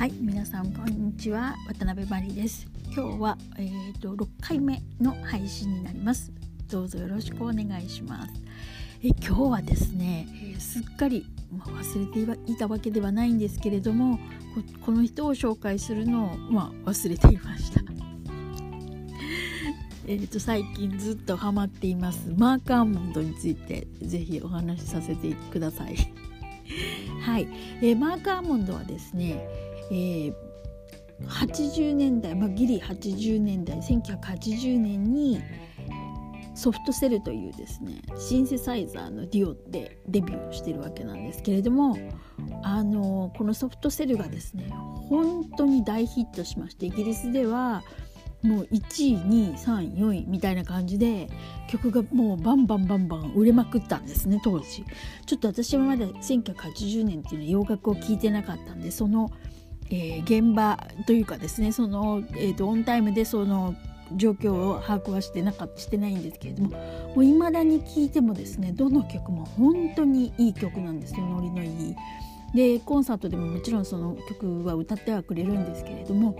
はい皆さんこんにちは。渡辺真理です。今日は、えーと、6回目の配信になります。どうぞよろしくお願いします。え今日はですね、えー、すっかり、まあ、忘れていたわけではないんですけれどもこの人を紹介するのを、まあ、忘れていました。えーと最近ずっとハマっています。マークアーモンドについてぜひお話しさせてください。はい、えー、マークアーモンドはですねえー、80年代、まあ、ギリ80年代1980年にソフトセルというですねシンセサイザーのデュオでデビューしてるわけなんですけれどもあのこのソフトセルがですね本当に大ヒットしましてイギリスではもう1位2位3位4位みたいな感じで曲がもうバンバンバンバン売れまくったんですね当時。ちょっと私はまだ1980年っていうのは洋楽を聴いてなかったんでそのえー、現場というかですねその、えーと、オンタイムでその状況を把握はしてなかしてないんですけれどももう未だに聴いてもですねどの曲も本当にいい曲なんですよノリのいい。でコンサートでももちろんその曲は歌ってはくれるんですけれども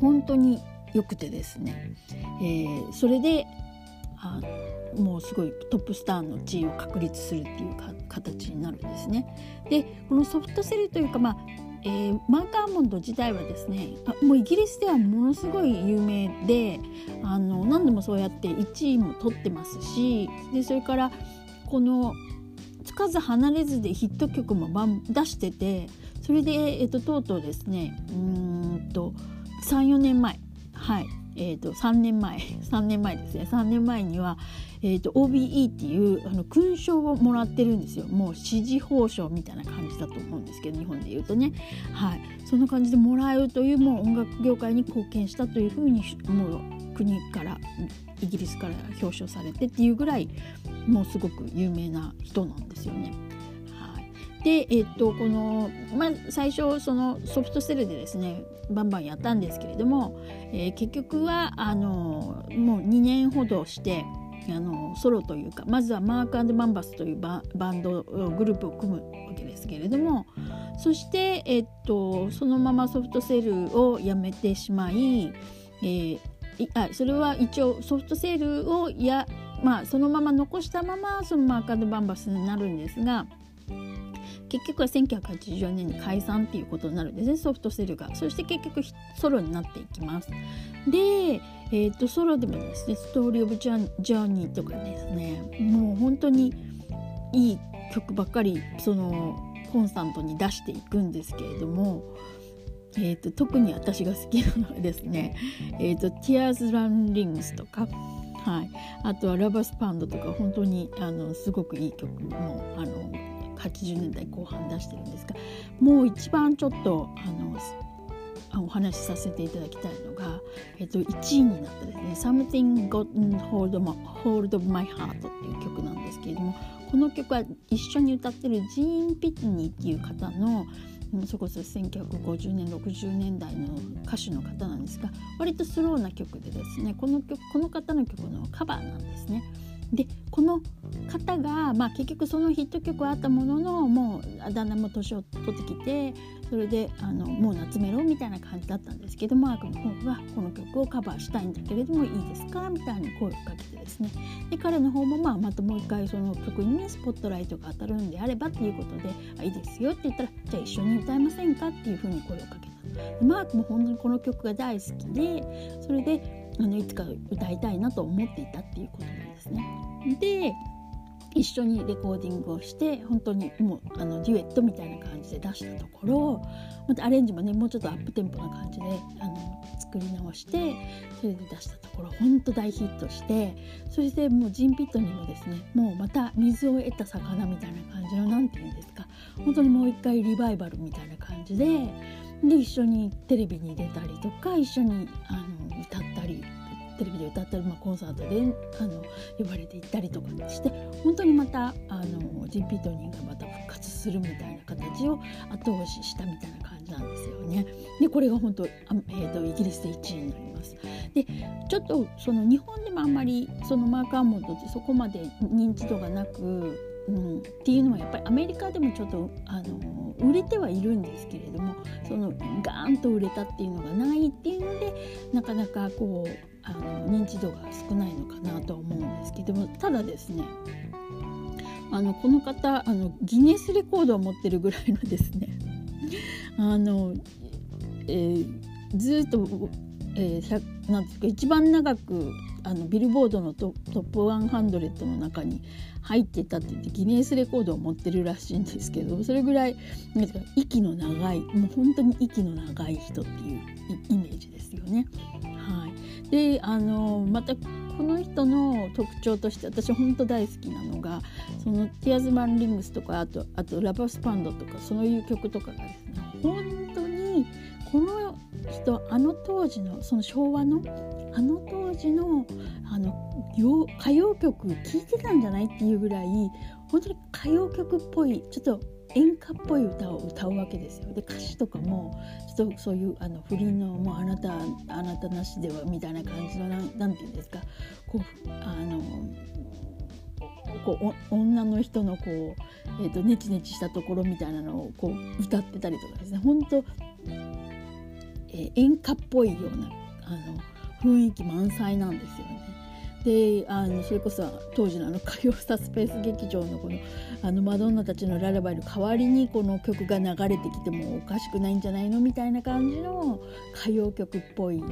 本当に良くてですね、えー、それであもうすごいトップスターの地位を確立するっていうか形になるんですね。でこのソフトセルというか、まあえー、マーアーモンド自体はですねもうイギリスではものすごい有名であの何度もそうやって1位も取ってますしでそれからこのつかず離れずでヒット曲も出しててそれで、えーと、ととうとうですねうんと34年前はい。えーと、3年前3年前ですね。3年前には、えーと、OBE っていうあの勲章をもらってるんですよ。もう支持報奨みたいな感じだと思うんですけど日本で言うとね、はい、そんな感じでもらうというもう音楽業界に貢献したというふうにもう国からイギリスから表彰されてっていうぐらいもうすごく有名な人なんですよね。で、えっと、この、まあ、最初そのソフトセルでですねバンバンやったんですけれども、えー、結局はあのもう2年ほどしてあのソロというかまずはマークマンバスというバンドグループを組むわけですけれどもそして、えっと、そのままソフトセルをやめてしまい、えー、あそれは一応ソフトセルをや、まあ、そのまま残したままそのマークマンバスになるんですが。結局は1984年に解散っていうことになるんですねソフトセルが。そして結局ソロになっていきます。で、えーと、ソロでもですね「ストーリー・オブ・ジャーニー」とかですねもう本当にいい曲ばっかりそのコンスタントに出していくんですけれどもえーと、特に私が好きなのはですね「えーと、Tears Run Rings」とか、はい、あとは「ラバースパンド」とか本当にあのすごくいい曲もあの80年代後半出してるんですがもう一番ちょっとあのお話しさせていただきたいのが、えっと、1位になったですね「Something Gotten Hold of, My Heart」っていう曲なんですけれどもこの曲は一緒に歌ってるジーン・ピッニーっていう方のそこそ1950年60年代の歌手の方なんですが割とスローな曲でですねこの曲この方の曲のカバーなんですね。でこの方が、まあ、結局そのヒット曲はあったもののもう旦那も年を取ってきてそれであのもう夏メロみたいな感じだったんですけどマークの方がこの曲をカバーしたいんだけれどもいいですか？みたいに声をかけてですね。で彼の方も、まあ、またもう一回その曲にねスポットライトが当たるんであればっていうことであいいですよって言ったらじゃあ一緒に歌いませんか？っていうふうに声をかけた。マークも本当にこの曲が大好きでそれであのいつか歌いたいなと思っていたっていうことなんですね。で一緒にレコーディングをして本当にもうあのデュエットみたいな感じで出したところまたアレンジもねもうちょっとアップテンポな感じであの作り直してそれで出したところ本当大ヒットしてそしてもうジンピットにもですねもうまた水を得た魚みたいな感じの何て言うんですか本当にもう一回リバイバルみたいな感じでで一緒にテレビに出たりとか一緒にあの歌ったりテレビで歌ったり、まあ、コンサートであの呼ばれて行ったりとかして本当にまたあのジン・ピートニーがまた復活するみたいな形を後押ししたみたいな感じなんですよね。でこれが本当、えーと、イギリスで1位になります。でちょっとその日本でもあんまりそのマーク・アーモンドってそこまで認知度がなくうん、っていうのはやっぱりアメリカでもちょっとあの売れてはいるんですけれどもそのガーンと売れたっていうのがないっていうのでなかなかこうあの認知度が少ないのかなとは思うんですけどもただですねあのこの方あのギネスレコードを持ってるぐらいのですね あの、えー、ずっと、えー、なんですか一番長くあのビルボードのトップ100の中に入ってたって言ってギネスレコードを持ってるらしいんですけどそれぐらい息の長いもう本当に息の長い人っていうイメージですよね。はい、であのまたこの人の特徴として私本当大好きなのがその「ティアズ・マン・リングス」とかあとあと「ラバースパンド」とかそういう曲とかがですね本当にこの人あの当時のその昭和のあの当当時のあの歌謡曲聴いてたんじゃないっていうぐらい本当に歌謡曲っぽいちょっと演歌っぽい歌を歌うわけですよ。で歌詞とかもちょっとそういうあの不倫のもうあなたあなたなしではみたいな感じのなんなんて言うんですかこうあのこう女の人のこう、えーと、ネチネチしたところみたいなのをこう歌ってたりとかですね本当、えー、演歌っぽいようなあの雰囲気満載なんですよね。であのそれこそ当時のあの歌謡サスペース劇場のこのあのマドンナたちのララバイの代わりにこの曲が流れてきてもおかしくないんじゃないのみたいな感じの歌謡曲っぽい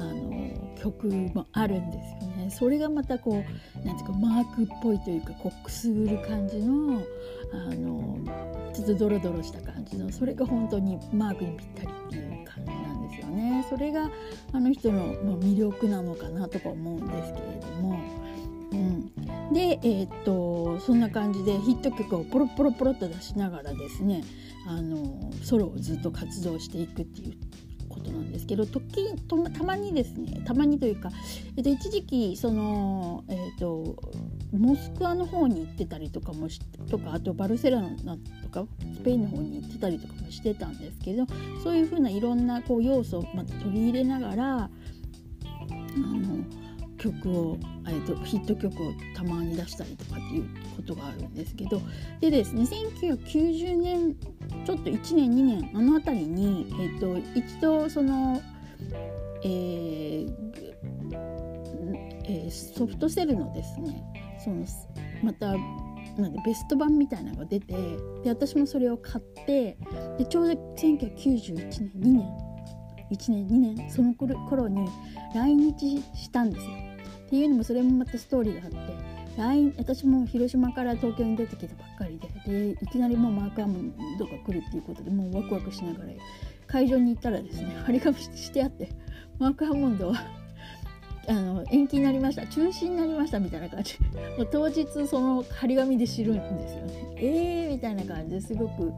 あの曲もあるんですよね。それがまたこうなんていうかマークっぽいというかこうくすぐる感じのあのちょっとドロドロした感じのそれが本当にマークにぴったりっていう感じなんですよね。それがあの人の、ま魅力なのかなとか思うんですけれども。うん、で、えー、っとそんな感じでヒット曲をポロポロポロっと出しながらですねあのソロをずっと活動していくっていうですけど時とたまにですねたまにというか、えっと、一時期その、えっと、モスクワの方に行ってたりとかもしとかあとバルセロナとかスペインの方に行ってたりとかもしてたんですけどそういうふうないろんなこう要素をまた取り入れながらあの曲を、えーと、ヒット曲をたまに出したりとかっていうことがあるんですけどでですね1990年ちょっと1年2年あの辺りに、えーと、一度その、えーえー、ソフトセルのですねそのまたなんでベスト版みたいなのが出てで私もそれを買ってでちょうど1991年2年1年2年その頃に来日したんですよ。っていうのもそれもまたストーリーがあって来私も広島から東京に出てきたばっかりででいきなりもうマークアームドが来るっていうことでもうワクワクしながら会場に行ったらですね張り紙してあってマーク・ハモンドは あの延期になりました中止になりましたみたいな感じ。もう当日その張り紙で知るんですよね。えーみたいな感じですごく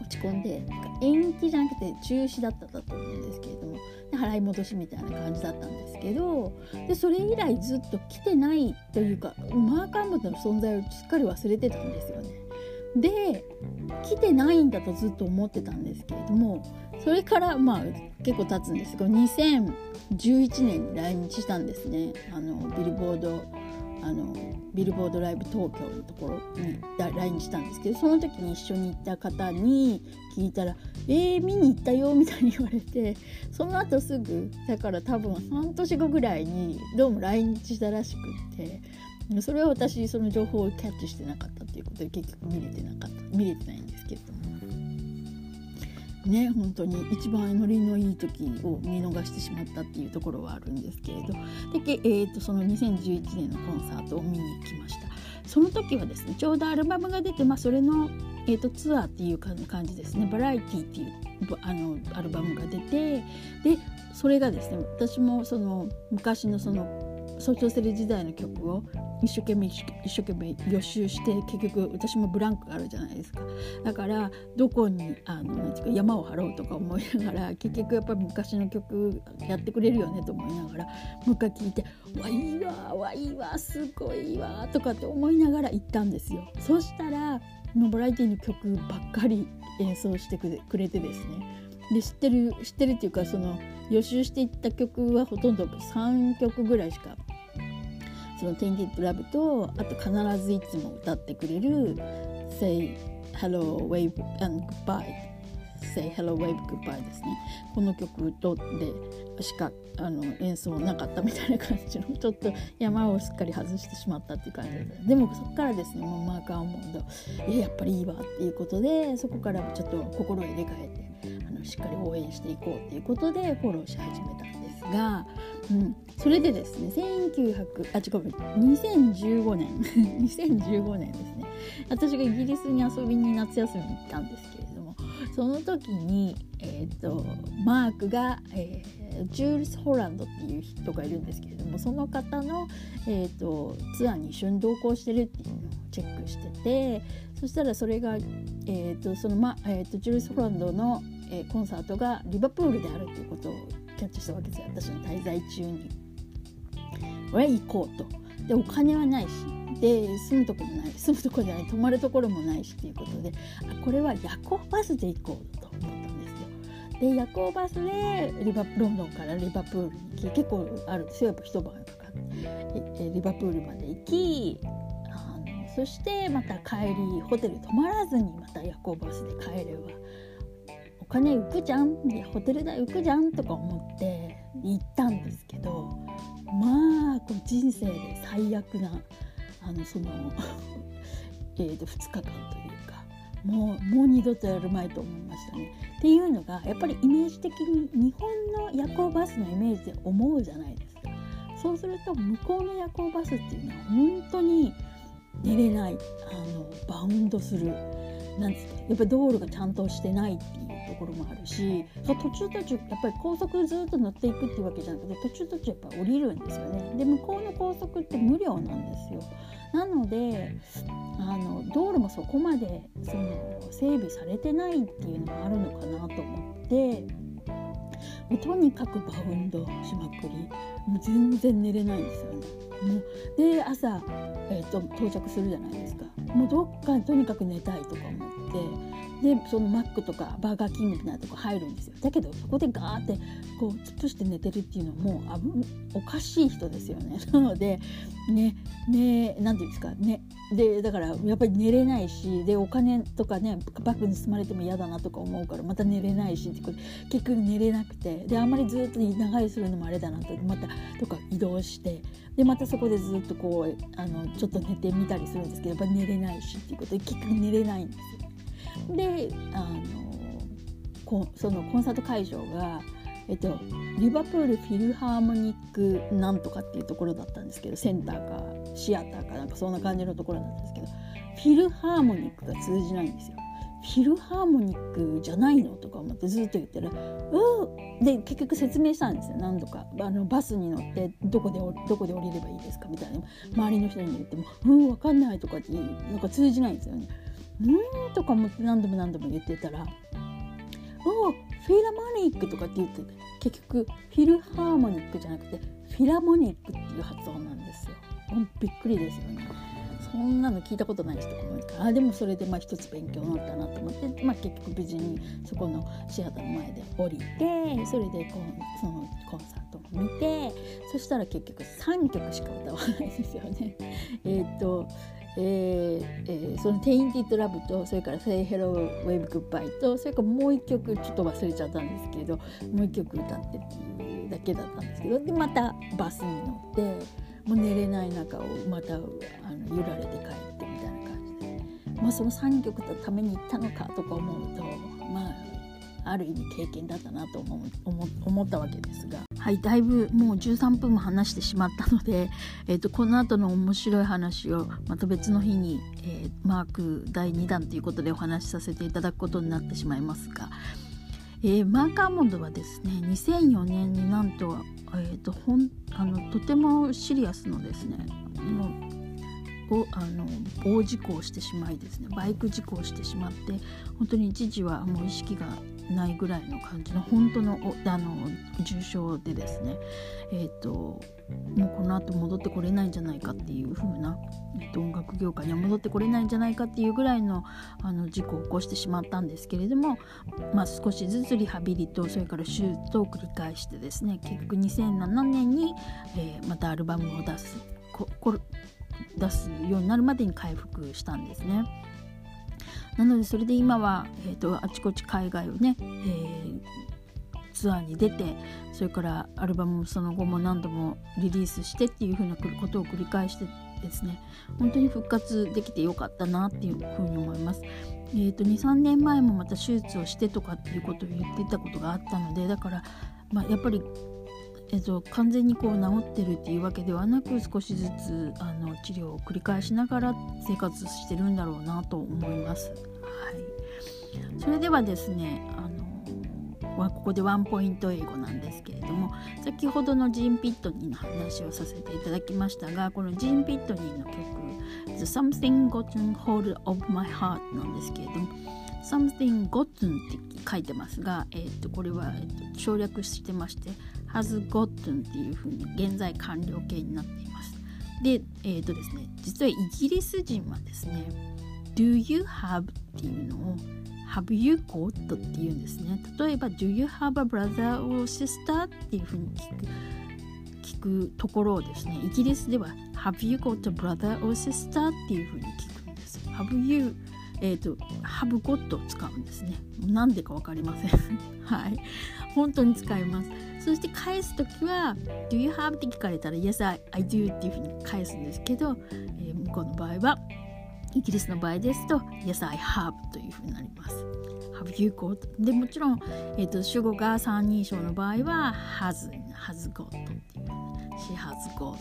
落ち込んで延期じゃなくて中止だったんだと思うんですけれども払い戻しみたいな感じだったんですけどでそれ以来ずっと来てないというかマーカームの存在をすっかり忘れてたんですよね。で来てないんだとずっと思ってたんですけれどもそれからまあ結構経つんですけど2011年に来日したんですねあのビルボードあのビルボードライブ東京のところに来日したんですけどその時に一緒に行った方に聞いたら「えー、見に行ったよ」みたいに言われてその後すぐだから多分半年後ぐらいにどうも来日したらしくってそれは私その情報をキャッチしてなかったっていうことで結局見れてなかった見れてないんですけれども。ね本当に一番ノリのいい時を見逃してしまったっていうところはあるんですけれど。で、えーと、その2011年のコンサートを見に行きました。その時はですねちょうどアルバムが出て、まあ、それの、えーと、ツアーっていう感じですね。バラエティっていうあのアルバムが出てでそれがですね私もその昔のそのソーシャル時代の曲を一生懸命一生懸命予習して結局私もブランクがあるじゃないですかだからどこにあのなんていうか山を張ろうとか思いながら結局やっぱり昔の曲やってくれるよねと思いながらもう一回聴いて「わいいわわいいわすごいわ」とかって思いながら行ったんですよ。そしたらのバラエティの曲ばっかり演奏してくれてですねで知ってる知ってるっていうかその予習していった曲はほとんど3曲ぐらいしかその「Tainted Love」とあと必ずいつも歌ってくれる「Say Hello Wave and Goodbye」Say Hello Wave Goodbye ですね。この曲とでしかあの演奏なかったみたいな感じのちょっと山をすっかり外してしまったっていう感じで。でもそこからですねもうマーカー・アーモンドえやっぱりいいわっていうことでそこからちょっと心を入れ替えてあのしっかり応援していこうっていうことでフォローし始めたんですが、うん、それでですね1900あ違う2015年 2015年ですね。私がイギリスに遊びに夏休みに行ったんですけれどもその時に、えーと、マークが、えー、ジュールス・ホランドっていう人がいるんですけれどもその方の、えーと、ツアーに一緒に同行してるっていうのをチェックしててそしたらそれが、えーとそのまえー、とジュールス・ホランドの、えー、コンサートがリバプールであるということをキャッチしたわけですよ私の滞在中に。俺は行こうと。でお金はないしで住むとこもない住むとこじゃない泊まるところもないしっていうことであこれは夜行バスで行こうと思ったんですよ。で夜行バスでリバロンドンからリバプールに行き結構あるんですよやっぱ一晩かかってリバプールまで行きあのそしてまた帰りホテル泊まらずにまた夜行バスで帰れば金浮くじゃん？ホテル代浮くじゃん？とか思って行ったんですけどまあこう人生で最悪なあのその えと2日間というかもうもう二度とやるまいと思いましたね。っていうのがやっぱりイメージ的に日本の夜行バスのイメージで思うじゃないですか。そうすると向こうの夜行バスっていうのは本当に寝れないあのバウンドする。なんつってやっぱり道路がちゃんとしてないっていうところもあるし途中途中やっぱり高速ずっと乗っていくっていうわけじゃなくて途中途中やっぱ降りるんですよね。で向こうの高速って無料なんですよ。なのであの道路もそこまでその整備されてないっていうのもあるのかなと思ってもうとにかくバウンドしまくりもう全然寝れないんですよね。もうで朝、えーと到着するじゃないですか。もうどっかとにかく寝たいとか思ってでそのマックとかバーガーキングみたいなとこ入るんですよ。だけどそこでガーってこう突っ伏して寝てるっていうのはもうあおかしい人ですよね。なのでねねなんていうんですかね。でだからやっぱり寝れないしでお金とかねバッグ盗まれても嫌だなとか思うからまた寝れないしこれ結局寝れなくてであんまりずっと長居するのもあれだなとまたとか移動してでまたそこでずっとこうあのちょっと寝てみたりするんですけどやっぱり寝れないしっていうことで結局寝れないんですよ。であのこそのコンサート会場が、えっと、リバプールフィルハーモニックなんとかっていうところだったんですけどセンターかシアターかなんかそんな感じのところなんですけどフィルハーモニックが通じないんですよ。フィルハーモニックじゃないのとか思ってずっと言ってるうで結局説明したんですよ何度かあのバスに乗ってどこでどこで降りればいいですかみたいな周りの人に言っても「うん分かんない」とかってなんか通じないんですよね。うんとかも何度も何度も言ってたら「おおフィラモニック」とかって言って結局フィルハーモニックじゃなくてフィラモニックっていう発音なんですよ。びっくりですよね。そんなの聞いたことない人とかもいからあでもそれでまあ一つ勉強になったなと思って、まあ、結局無事にそこのシアターの前で降りてそれでこうそのコンサートを見てそしたら結局3曲しか歌わないですよね。えっ、とえーえー、その「Tainted Love」とそれから「Say Hello Wave Goodbye」とそれからもう一曲ちょっと忘れちゃったんですけどもう一曲歌ってっていうだけだったんですけどでまたバスに乗ってもう寝れない中をまたあの揺られて帰ってみたいな感じで、まあ、その3曲のために行ったのかとか思うとまあある意味経験だったなと思思ったわけですが、はい、だいぶもう13分も話してしまったので、えーと、この後の面白い話をまた別の日に、えー、マーク第2弾ということでお話しさせていただくことになってしまいますが、えー、マーカーモンドはですね2004年になんと,、えーと、ほんあのとてもシリアスのですねもうあの大事故をしてしまいですねバイク事故をしてしまって本当に一時はもう意識がないぐらいの感じの本当のあの重症でですね、えーと、もうこの後戻ってこれないんじゃないかっていう風な、えーと、音楽業界には戻ってこれないんじゃないかっていうぐらいのあの事故を起こしてしまったんですけれども、まあ、少しずつリハビリとそれから手術を繰り返してですね結局2007年に、えー、またアルバムを出すここ出すようになるまでに回復したんですね。なのでそれで今は、えーと、あちこち海外をね、えー、ツアーに出てそれからアルバムもその後も何度もリリースしてっていうふうなことを繰り返してですね本当に復活できてよかったなっていうふうに思います。えーと、23年前もまた手術をしてとかっていうことを言ってたことがあったのでだから、まあ、やっぱりえっと、完全にこう治ってるっていうわけではなく少しずつあの治療を繰り返しながら生活してるんだろうなと思います。はい、それではですねあのここでワンポイント英語なんですけれども先ほどのジーン・ピットニーの話をさせていただきましたがこのジーン・ピットニーの曲「The Something Gotten Hold of My Heart」なんですけれども Something Gotten って書いてますが、えー、とこれは、えー、と省略してまして has gotten っていうふうに現在完了形になっています。で、えっ、ー、とですね、実はイギリス人はですね、do you have っていうのを have you got っていうんですね。例えば do you have a brother or sister っていうふうに聞く聞くところをですね、イギリスでは have you got a brother or sister っていうふうに聞くんです。have you えーと、ハブゴットを使うんですね。なんでか分かりません。はい。本当に使います。そして返す時は「Do you have?」って聞かれたら「Yes, I, I do」っていうふうに返すんですけど、えー、向こうの場合はイギリスの場合ですと「Yes, I have」というふうになります。Have you got? でもちろん、えーと、主語が三人称の場合は「has」「has got」っていう「She has got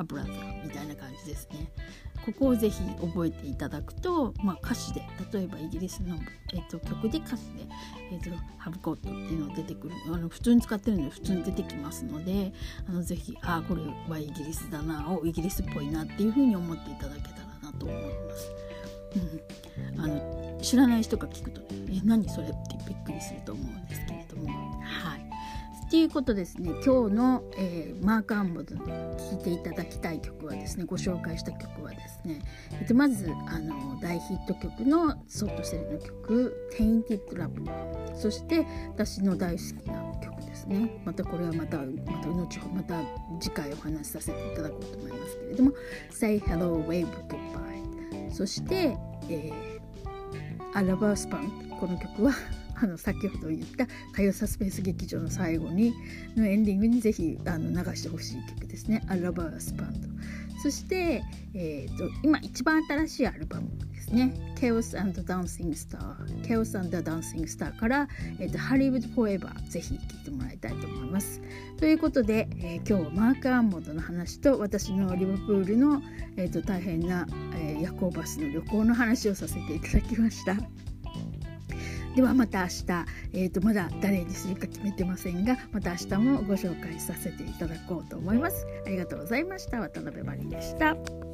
a brother」みたいな感じですね。ここをぜひ覚えていただくと、まあ、歌詞で例えばイギリスの、えーと、曲で歌詞で「えーと、ハブコット」っていうのが出てくるあの普通に使ってるので普通に出てきますのであのぜひ「ああこれはイギリスだな」をイギリスっぽいなっていうふうに思っていただけたらなと思います。うん、あの知らない人が聞くと「え何それ?」ってびっくりすると思うんですけれどもはい。ということですね。今日の、えー、マーク・アンボドに聴いていただきたい曲はですねご紹介した曲はですね、えっと、まずあの大ヒット曲のソットセルの曲「Tainted Love」そして私の大好きな曲ですね。またこれはまたまた後ほどまた次回お話しさせていただこうと思いますけれども「Say Hello Wave Goodbye」そして、えー、アラバースパンこの曲はあの先ほど言った火曜サスペンス劇場の最後にのエンディングにぜひあの流してほしい曲ですね「アラバースパンド」そして、えーと、今一番新しいアルバムですね「Chaos and Dancing Star」「Chaos and Dancing Star」から、えーと「ハリウッド・フォーエバー」ぜひ聴いてもらいたいと思います。ということで、えー、今日はマーク・アンモンドの話と私のリバプールの、えーと、大変な、えー、夜行バスの旅行の話をさせていただきました。ではまた明日、えーと、まだ誰にするか決めてませんがまた明日もご紹介させていただこうと思います。ありがとうございました。渡辺真理でした。